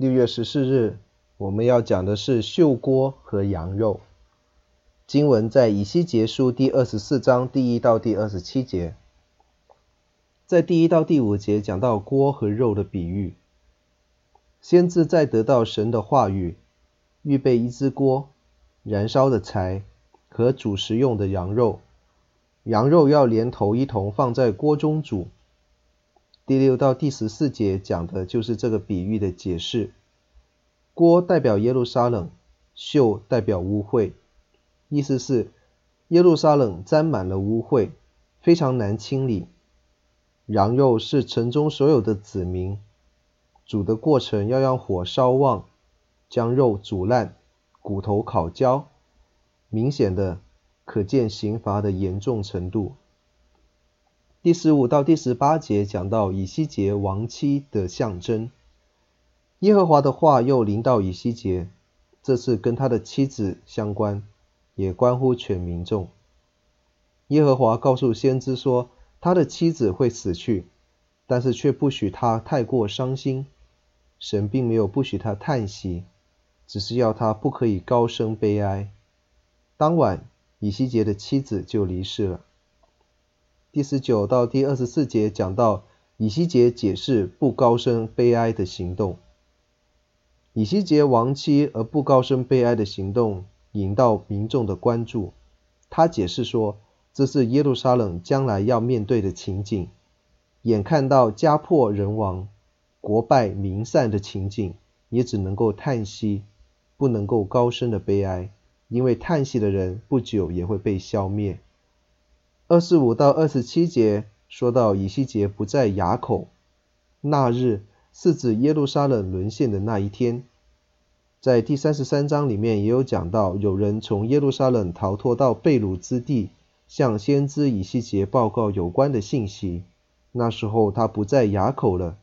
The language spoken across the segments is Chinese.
六月十四日，我们要讲的是秀锅和羊肉。经文在以西结书第二十四章第一到第二十七节，在第一到第五节讲到锅和肉的比喻。先知在得到神的话语，预备一只锅、燃烧的柴和煮食用的羊肉，羊肉要连头一同放在锅中煮。第六到第十四节讲的就是这个比喻的解释。锅代表耶路撒冷，锈代表污秽，意思是耶路撒冷沾满了污秽，非常难清理。羊肉是城中所有的子民，煮的过程要让火烧旺，将肉煮烂，骨头烤焦，明显的可见刑罚的严重程度。第十五到第十八节讲到以西结亡妻的象征。耶和华的话又临到以西结，这次跟他的妻子相关，也关乎全民众。耶和华告诉先知说，他的妻子会死去，但是却不许他太过伤心。神并没有不许他叹息，只是要他不可以高声悲哀。当晚，以西结的妻子就离世了。第十九到第二十四节讲到以西结解释不高声悲哀的行动。以西结亡妻而不高声悲哀的行动引到民众的关注。他解释说，这是耶路撒冷将来要面对的情景。眼看到家破人亡、国败民散的情景，也只能够叹息，不能够高声的悲哀，因为叹息的人不久也会被消灭。二十五到二十七节说到以西结不在雅口，那日是指耶路撒冷沦陷的那一天。在第三十三章里面也有讲到，有人从耶路撒冷逃脱到被掳之地，向先知以西结报告有关的信息。那时候他不在雅口了。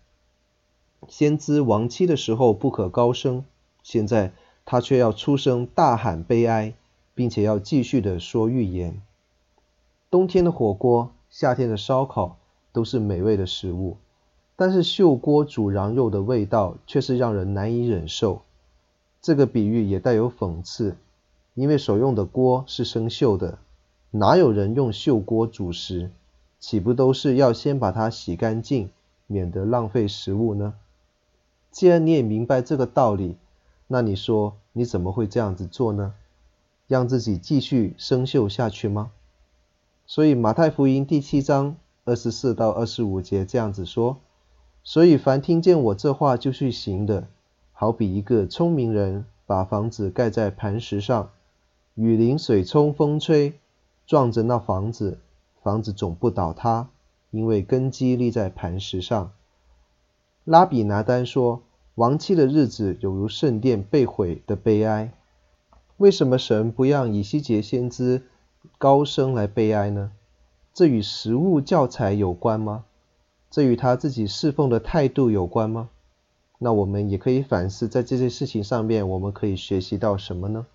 先知亡妻的时候不可高声，现在他却要出声大喊悲哀，并且要继续的说预言。冬天的火锅，夏天的烧烤都是美味的食物，但是秀锅煮羊肉的味道却是让人难以忍受。这个比喻也带有讽刺，因为所用的锅是生锈的，哪有人用锈锅煮食？岂不都是要先把它洗干净，免得浪费食物呢？既然你也明白这个道理，那你说你怎么会这样子做呢？让自己继续生锈下去吗？所以马太福音第七章二十四到二十五节这样子说：所以凡听见我这话就去行的，好比一个聪明人把房子盖在磐石上，雨淋、水冲、风吹，撞着那房子，房子总不倒塌，因为根基立在磐石上。拉比拿单说：亡妻的日子有如圣殿被毁的悲哀。为什么神不让以西结先知高声来悲哀呢？这与实物教材有关吗？这与他自己侍奉的态度有关吗？那我们也可以反思，在这些事情上面，我们可以学习到什么呢？